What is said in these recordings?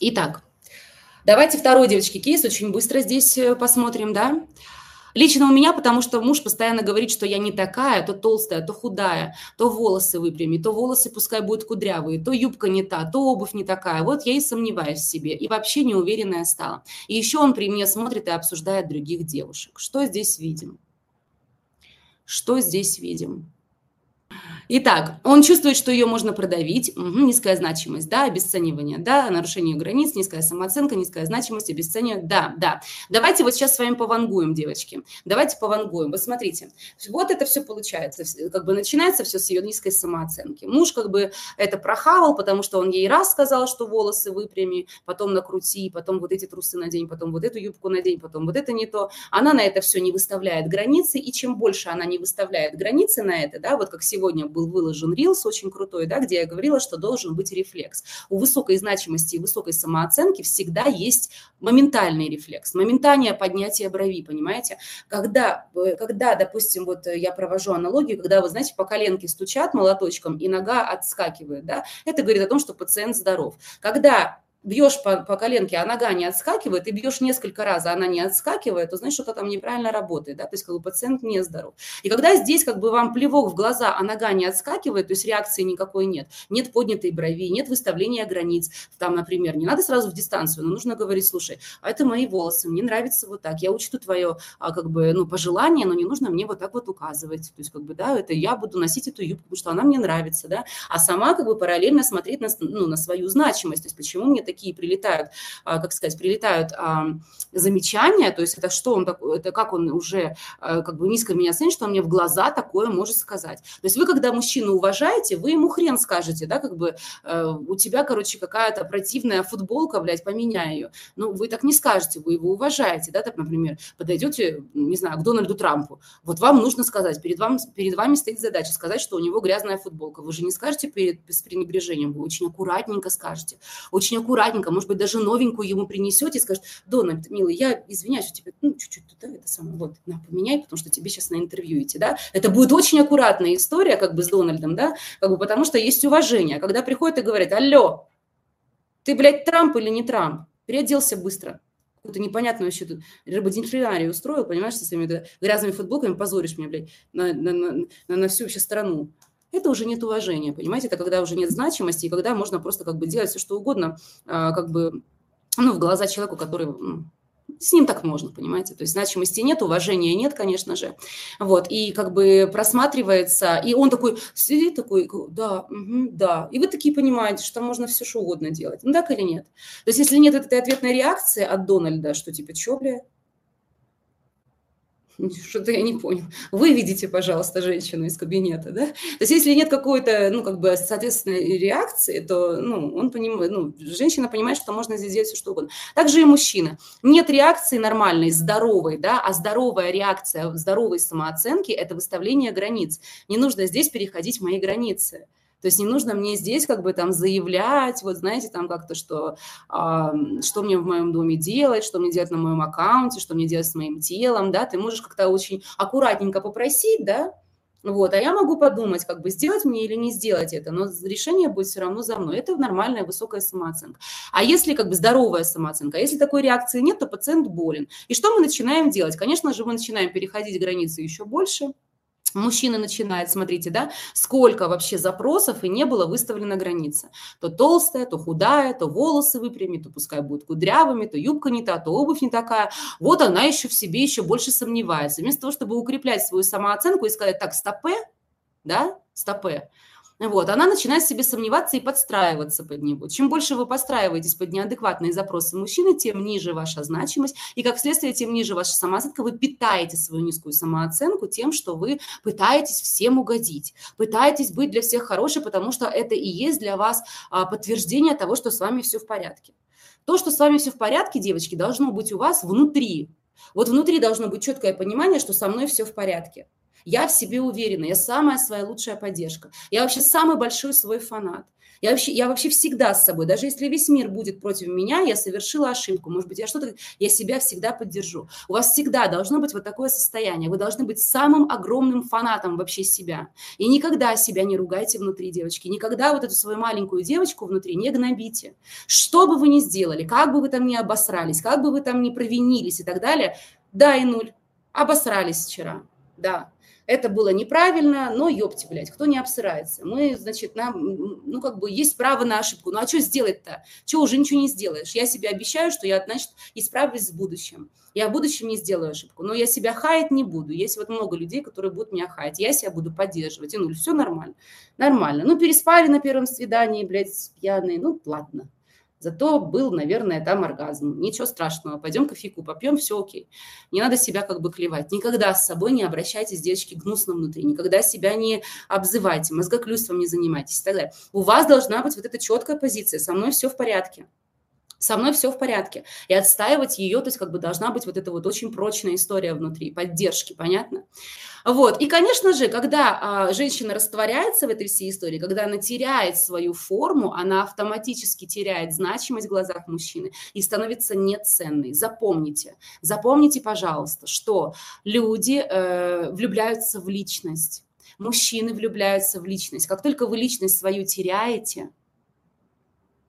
Итак, давайте второй, девочки, кейс очень быстро здесь э, посмотрим, да. Лично у меня, потому что муж постоянно говорит, что я не такая, то толстая, то худая, то волосы выпрями, то волосы пускай будут кудрявые, то юбка не та, то обувь не такая. Вот я и сомневаюсь в себе, и вообще неуверенная стала. И еще он при мне смотрит и обсуждает других девушек. Что здесь видим? Что здесь видим? Итак, он чувствует, что ее можно продавить, угу, низкая значимость, да, обесценивание, да, нарушение границ, низкая самооценка, низкая значимость, обесценивание, да, да. Давайте вот сейчас с вами повангуем, девочки, давайте повангуем. Вот смотрите, вот это все получается, как бы начинается все с ее низкой самооценки. Муж как бы это прохавал, потому что он ей раз сказал, что волосы выпрями, потом накрути, потом вот эти трусы надень, потом вот эту юбку надень, потом вот это не то. Она на это все не выставляет границы, и чем больше она не выставляет границы на это, да, вот как сегодня был выложен рилс очень крутой, да, где я говорила, что должен быть рефлекс. У высокой значимости и высокой самооценки всегда есть моментальный рефлекс, моментальное поднятие брови, понимаете? Когда, э, когда, допустим, вот я провожу аналогию, когда, вы знаете, по коленке стучат молоточком и нога отскакивает, да, это говорит о том, что пациент здоров. Когда бьешь по, по коленке, а нога не отскакивает, и бьешь несколько раз, а она не отскакивает, то значит, что-то там неправильно работает, да, то есть как бы пациент не здоров. И когда здесь как бы вам плевок в глаза, а нога не отскакивает, то есть реакции никакой нет, нет поднятой брови, нет выставления границ, там, например, не надо сразу в дистанцию, но нужно говорить, слушай, а это мои волосы, мне нравится вот так, я учту твое, а, как бы, ну, пожелание, но не нужно мне вот так вот указывать, то есть как бы, да, это я буду носить эту юбку, потому что она мне нравится, да, а сама как бы параллельно смотреть на, ну, на свою значимость, то есть почему мне такие прилетают, а, как сказать, прилетают замечания, то есть это что он это как он уже а, как бы низко меня ценит, что он мне в глаза такое может сказать. То есть вы, когда мужчину уважаете, вы ему хрен скажете, да, как бы э, у тебя, короче, какая-то противная футболка, блядь, поменяй ее. Ну, вы так не скажете, вы его уважаете, да, так, например, подойдете, не знаю, к Дональду Трампу, вот вам нужно сказать, перед, вам, перед вами стоит задача сказать, что у него грязная футболка. Вы же не скажете перед, с пренебрежением, вы очень аккуратненько скажете, очень аккуратненько, может быть, даже новенькую ему принесете и скажет, Дональд, милый, я извиняюсь, у тебя, ну, чуть-чуть да, это самое, вот, на, поменяй, потому что тебе сейчас на интервью идти, да. Это будет очень аккуратная история, как бы, с Дональдом, да, как бы, потому что есть уважение. Когда приходит и говорит, алло, ты, блядь, Трамп или не Трамп? Переоделся быстро. Какую-то непонятную вообще тут рыбодельфинарию устроил, понимаешь, со своими грязными футболками позоришь меня, блядь, на, на, на, на всю вообще страну это уже нет уважения, понимаете, это когда уже нет значимости, и когда можно просто как бы делать все, что угодно, а, как бы, ну, в глаза человеку, который, ну, с ним так можно, понимаете, то есть значимости нет, уважения нет, конечно же, вот, и как бы просматривается, и он такой сидит такой, да, угу, да, и вы такие понимаете, что можно все что угодно делать, ну так или нет, то есть если нет этой ответной реакции от Дональда, что типа, чё, бля, что-то я не понял. Выведите, пожалуйста, женщину из кабинета, да? То есть если нет какой-то, ну, как бы, соответственной реакции, то, ну, он понимает, ну, женщина понимает, что можно здесь делать все, что угодно. Также и мужчина. Нет реакции нормальной, здоровой, да, а здоровая реакция, здоровой самооценки – это выставление границ. Не нужно здесь переходить мои границы. То есть не нужно мне здесь как бы там заявлять, вот знаете, там как-то, что, а, что мне в моем доме делать, что мне делать на моем аккаунте, что мне делать с моим телом, да, ты можешь как-то очень аккуратненько попросить, да, вот, а я могу подумать, как бы сделать мне или не сделать это, но решение будет все равно за мной. Это нормальная высокая самооценка. А если как бы здоровая самооценка, а если такой реакции нет, то пациент болен. И что мы начинаем делать? Конечно же, мы начинаем переходить границы еще больше, Мужчина начинает, смотрите, да, сколько вообще запросов и не было выставлена граница. То толстая, то худая, то волосы выпрями, то пускай будет кудрявыми, то юбка не та, то обувь не такая. Вот она еще в себе еще больше сомневается. Вместо того, чтобы укреплять свою самооценку и сказать, так, стопе, да, стопе, вот, она начинает себе сомневаться и подстраиваться под него. Чем больше вы подстраиваетесь под неадекватные запросы мужчины, тем ниже ваша значимость, и как следствие, тем ниже ваша самооценка. Вы питаете свою низкую самооценку тем, что вы пытаетесь всем угодить, пытаетесь быть для всех хорошей, потому что это и есть для вас а, подтверждение того, что с вами все в порядке. То, что с вами все в порядке, девочки, должно быть у вас внутри. Вот внутри должно быть четкое понимание, что со мной все в порядке. Я в себе уверена, я самая своя лучшая поддержка. Я вообще самый большой свой фанат. Я вообще, я вообще всегда с собой, даже если весь мир будет против меня, я совершила ошибку, может быть, я что-то, я себя всегда поддержу. У вас всегда должно быть вот такое состояние, вы должны быть самым огромным фанатом вообще себя. И никогда себя не ругайте внутри, девочки, никогда вот эту свою маленькую девочку внутри не гнобите. Что бы вы ни сделали, как бы вы там ни обосрались, как бы вы там ни провинились и так далее, да и нуль, обосрались вчера, да, это было неправильно, но ёпти, блядь, кто не обсырается? Мы, значит, нам, ну, как бы есть право на ошибку. Ну, а что сделать-то? Что, уже ничего не сделаешь? Я себе обещаю, что я, значит, исправлюсь в будущем. Я в будущем не сделаю ошибку. Но я себя хаять не буду. Есть вот много людей, которые будут меня хаять. Я себя буду поддерживать. И ну, все нормально. Нормально. Ну, переспали на первом свидании, блядь, пьяные. Ну, ладно. Зато был, наверное, там оргазм. Ничего страшного, пойдем кофейку попьем, все окей. Не надо себя как бы клевать. Никогда с собой не обращайтесь, девочки, гнусно внутри. Никогда себя не обзывайте, мозгоклюством не занимайтесь и так далее. У вас должна быть вот эта четкая позиция. Со мной все в порядке со мной все в порядке. И отстаивать ее, то есть как бы должна быть вот эта вот очень прочная история внутри, поддержки, понятно? Вот. И, конечно же, когда а, женщина растворяется в этой всей истории, когда она теряет свою форму, она автоматически теряет значимость в глазах мужчины и становится неценной. Запомните, запомните, пожалуйста, что люди э, влюбляются в личность, мужчины влюбляются в личность. Как только вы личность свою теряете,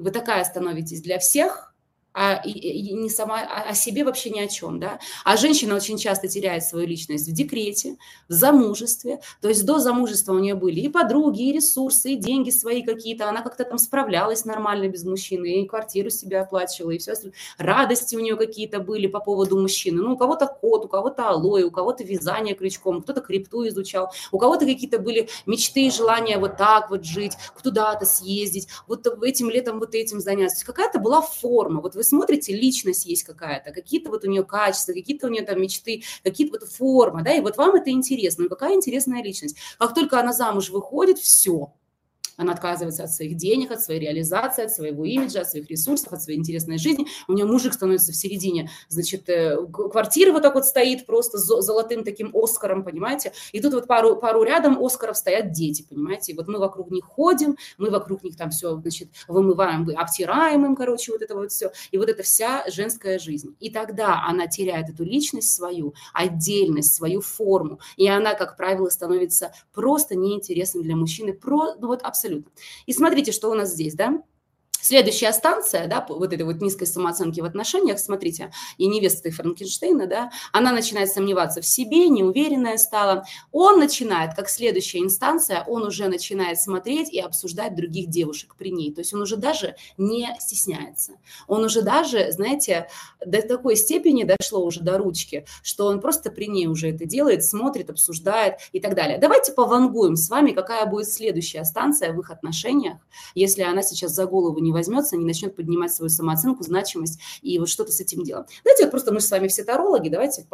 вы такая становитесь для всех, а не сама о себе вообще ни о чем, да. А женщина очень часто теряет свою личность в декрете, в замужестве. То есть до замужества у нее были и подруги, и ресурсы, и деньги свои какие-то. Она как-то там справлялась нормально без мужчины, и квартиру себе оплачивала, и все остальное. Радости у нее какие-то были по поводу мужчины. Ну, у кого-то кот, у кого-то алоэ, у кого-то вязание крючком, кто-то крипту изучал, у кого-то какие-то были мечты и желания вот так вот жить, куда-то съездить, вот этим летом вот этим заняться. Какая-то была форма. Вот вы смотрите, личность есть какая-то, какие-то вот у нее качества, какие-то у нее там мечты, какие-то вот формы, да, и вот вам это интересно, ну какая интересная личность. Как только она замуж выходит, все, она отказывается от своих денег, от своей реализации, от своего имиджа, от своих ресурсов, от своей интересной жизни. У нее мужик становится в середине, значит, э, квартира вот так вот стоит просто с золотым таким Оскаром, понимаете? И тут вот пару, пару рядом Оскаров стоят дети, понимаете? И вот мы вокруг них ходим, мы вокруг них там все, значит, вымываем, обтираем им, короче, вот это вот все. И вот это вся женская жизнь. И тогда она теряет эту личность свою, отдельность, свою форму. И она, как правило, становится просто неинтересным для мужчины, про, ну вот абсолютно абсолютно. И смотрите, что у нас здесь, да? Следующая станция, да, вот этой вот низкой самооценки в отношениях, смотрите, и невеста Франкенштейна, да, она начинает сомневаться в себе, неуверенная стала. Он начинает, как следующая инстанция, он уже начинает смотреть и обсуждать других девушек при ней. То есть он уже даже не стесняется. Он уже даже, знаете, до такой степени дошло уже до ручки, что он просто при ней уже это делает, смотрит, обсуждает и так далее. Давайте повангуем с вами, какая будет следующая станция в их отношениях, если она сейчас за голову не не возьмется, не начнет поднимать свою самооценку, значимость и вот что-то с этим делом. Давайте вот просто мы с вами все тарологи, давайте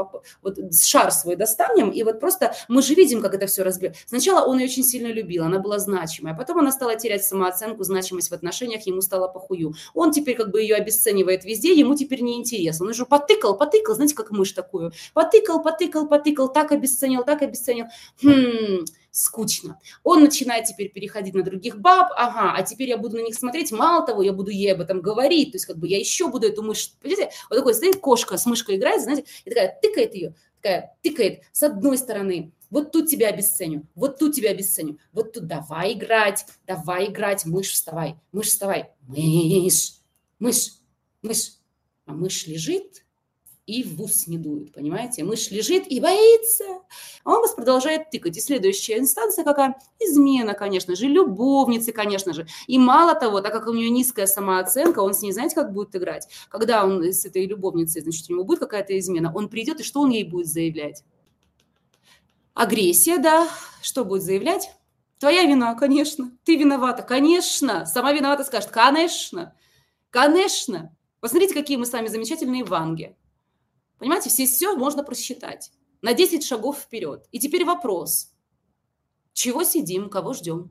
вот шар свой достанем, и вот просто мы же видим, как это все разбирает. Сначала он ее очень сильно любил, она была значимая, потом она стала терять самооценку, значимость в отношениях, ему стало похую. Он теперь как бы ее обесценивает везде, ему теперь не интересно. Он уже потыкал, потыкал, знаете, как мышь такую. Потыкал, потыкал, потыкал, так обесценил, так обесценил. Хм, скучно. Он начинает теперь переходить на других баб, ага, а теперь я буду на них смотреть, мало того, я буду ей об этом говорить, то есть как бы я еще буду эту мышь, понимаете, вот такой стоит кошка с мышкой играет, знаете, и такая тыкает ее, такая тыкает с одной стороны, вот тут тебя обесценю, вот тут тебя обесценю, вот тут давай играть, давай играть, мышь вставай, мышь вставай, мышь, мышь, мышь, а мышь лежит, и в ус не дует, понимаете? Мышь лежит и боится, а он вас продолжает тыкать. И следующая инстанция какая? Измена, конечно же, любовницы, конечно же. И мало того, так как у нее низкая самооценка, он с ней, знаете, как будет играть? Когда он с этой любовницей, значит, у него будет какая-то измена, он придет, и что он ей будет заявлять? Агрессия, да. Что будет заявлять? Твоя вина, конечно. Ты виновата, конечно. Сама виновата скажет, конечно. Конечно. Посмотрите, какие мы с вами замечательные ванги. Понимаете, все все можно просчитать на 10 шагов вперед. И теперь вопрос. Чего сидим, кого ждем?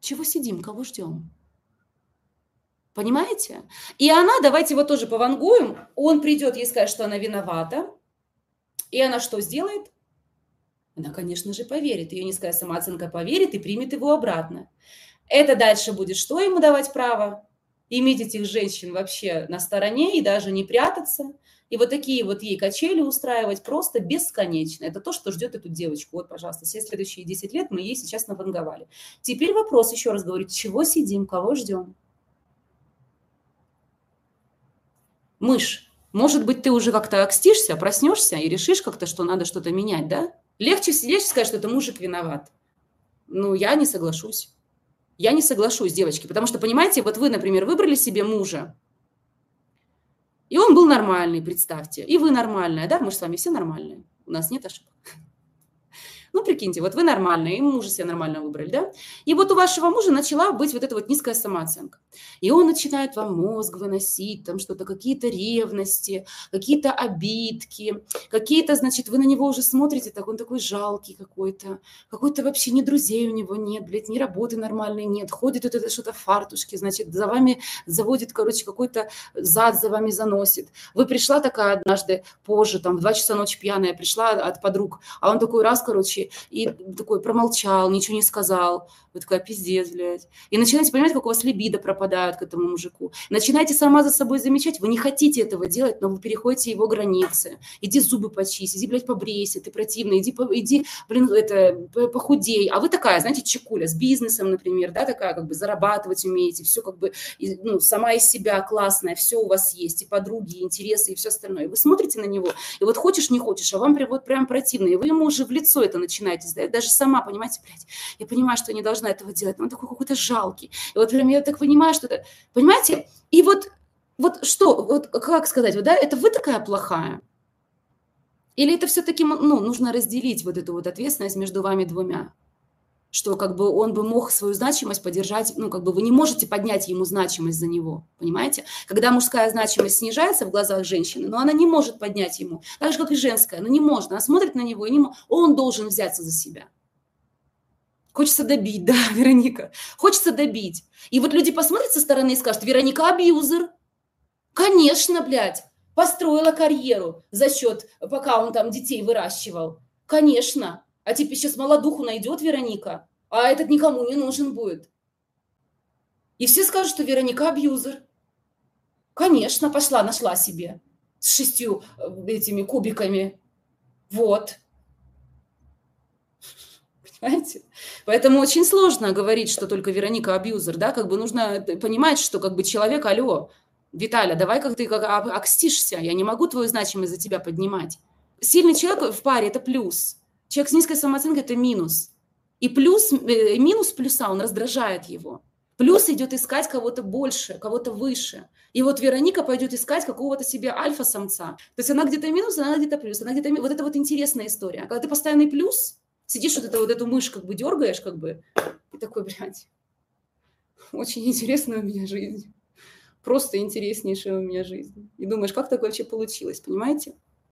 Чего сидим, кого ждем? Понимаете? И она, давайте его тоже повангуем, он придет ей скажет, что она виновата, и она что сделает? Она, конечно же, поверит. Ее низкая самооценка поверит и примет его обратно. Это дальше будет что ему давать право? Иметь этих женщин вообще на стороне и даже не прятаться. И вот такие вот ей качели устраивать просто бесконечно. Это то, что ждет эту девочку. Вот, пожалуйста, все следующие 10 лет мы ей сейчас наванговали. Теперь вопрос, еще раз говорю, чего сидим, кого ждем? Мышь, может быть, ты уже как-то окстишься, проснешься и решишь как-то, что надо что-то менять, да? Легче сидеть и сказать, что это мужик виноват. Ну, я не соглашусь. Я не соглашусь, девочки, потому что, понимаете, вот вы, например, выбрали себе мужа, и он был нормальный, представьте, и вы нормальная, да, мы же с вами все нормальные, у нас нет ошибок. Ну, прикиньте, вот вы нормальные, и мужа себе нормально выбрали, да? И вот у вашего мужа начала быть вот эта вот низкая самооценка. И он начинает вам мозг выносить, там что-то, какие-то ревности, какие-то обидки, какие-то, значит, вы на него уже смотрите, так он такой жалкий какой-то, какой-то вообще ни друзей у него нет, блядь, ни работы нормальной нет, ходит вот это что-то в фартушке, значит, за вами заводит, короче, какой-то зад за вами заносит. Вы пришла такая однажды позже, там, в 2 часа ночи пьяная, пришла от подруг, а он такой раз, короче, и такой промолчал, ничего не сказал. Вы такая, пиздец, блядь. И начинаете понимать, как у вас либидо пропадает к этому мужику. Начинаете сама за собой замечать, вы не хотите этого делать, но вы переходите его границы. Иди зубы почисть, иди, блядь, побрейся, ты противный, иди, иди блин, это, похудей. А вы такая, знаете, чекуля с бизнесом, например, да, такая, как бы зарабатывать умеете, все как бы, ну, сама из себя классная, все у вас есть, и подруги, и интересы, и все остальное. И вы смотрите на него, и вот хочешь, не хочешь, а вам вот прям противно, и вы ему уже в лицо это начинаете сдать. Даже сама, понимаете, блядь, я понимаю, что я не должна этого делать, но он такой какой-то жалкий. И вот прям я так понимаю, что это... Понимаете? И вот, вот что, вот как сказать, вот, да, это вы такая плохая? Или это все-таки, ну, нужно разделить вот эту вот ответственность между вами двумя? Что как бы он бы мог свою значимость поддержать, ну, как бы вы не можете поднять ему значимость за него, понимаете? Когда мужская значимость снижается в глазах женщины, но она не может поднять ему, так же, как и женская, но не может, она смотрит на него, и не, он должен взяться за себя. Хочется добить, да, Вероника. Хочется добить. И вот люди посмотрят со стороны и скажут, Вероника абьюзер. Конечно, блядь, построила карьеру за счет, пока он там детей выращивал. Конечно. А теперь сейчас молодуху найдет Вероника, а этот никому не нужен будет. И все скажут, что Вероника абьюзер. Конечно, пошла, нашла себе с шестью э, этими кубиками. Вот. Понимаете? Поэтому очень сложно говорить, что только Вероника абьюзер, да, как бы нужно понимать, что как бы человек, алло, Виталя, давай как ты как окстишься, я не могу твою значимость за тебя поднимать. Сильный человек в паре – это плюс. Человек с низкой самооценкой – это минус. И плюс, э, минус плюса, он раздражает его. Плюс идет искать кого-то больше, кого-то выше. И вот Вероника пойдет искать какого-то себе альфа-самца. То есть она где-то минус, она где-то плюс. Она где-то... Вот это вот интересная история. Когда ты постоянный плюс, сидишь вот, это, вот эту мышь как бы дергаешь, как бы, и такой, блядь, очень интересная у меня жизнь. Просто интереснейшая у меня жизнь. И думаешь, как такое вообще получилось, понимаете?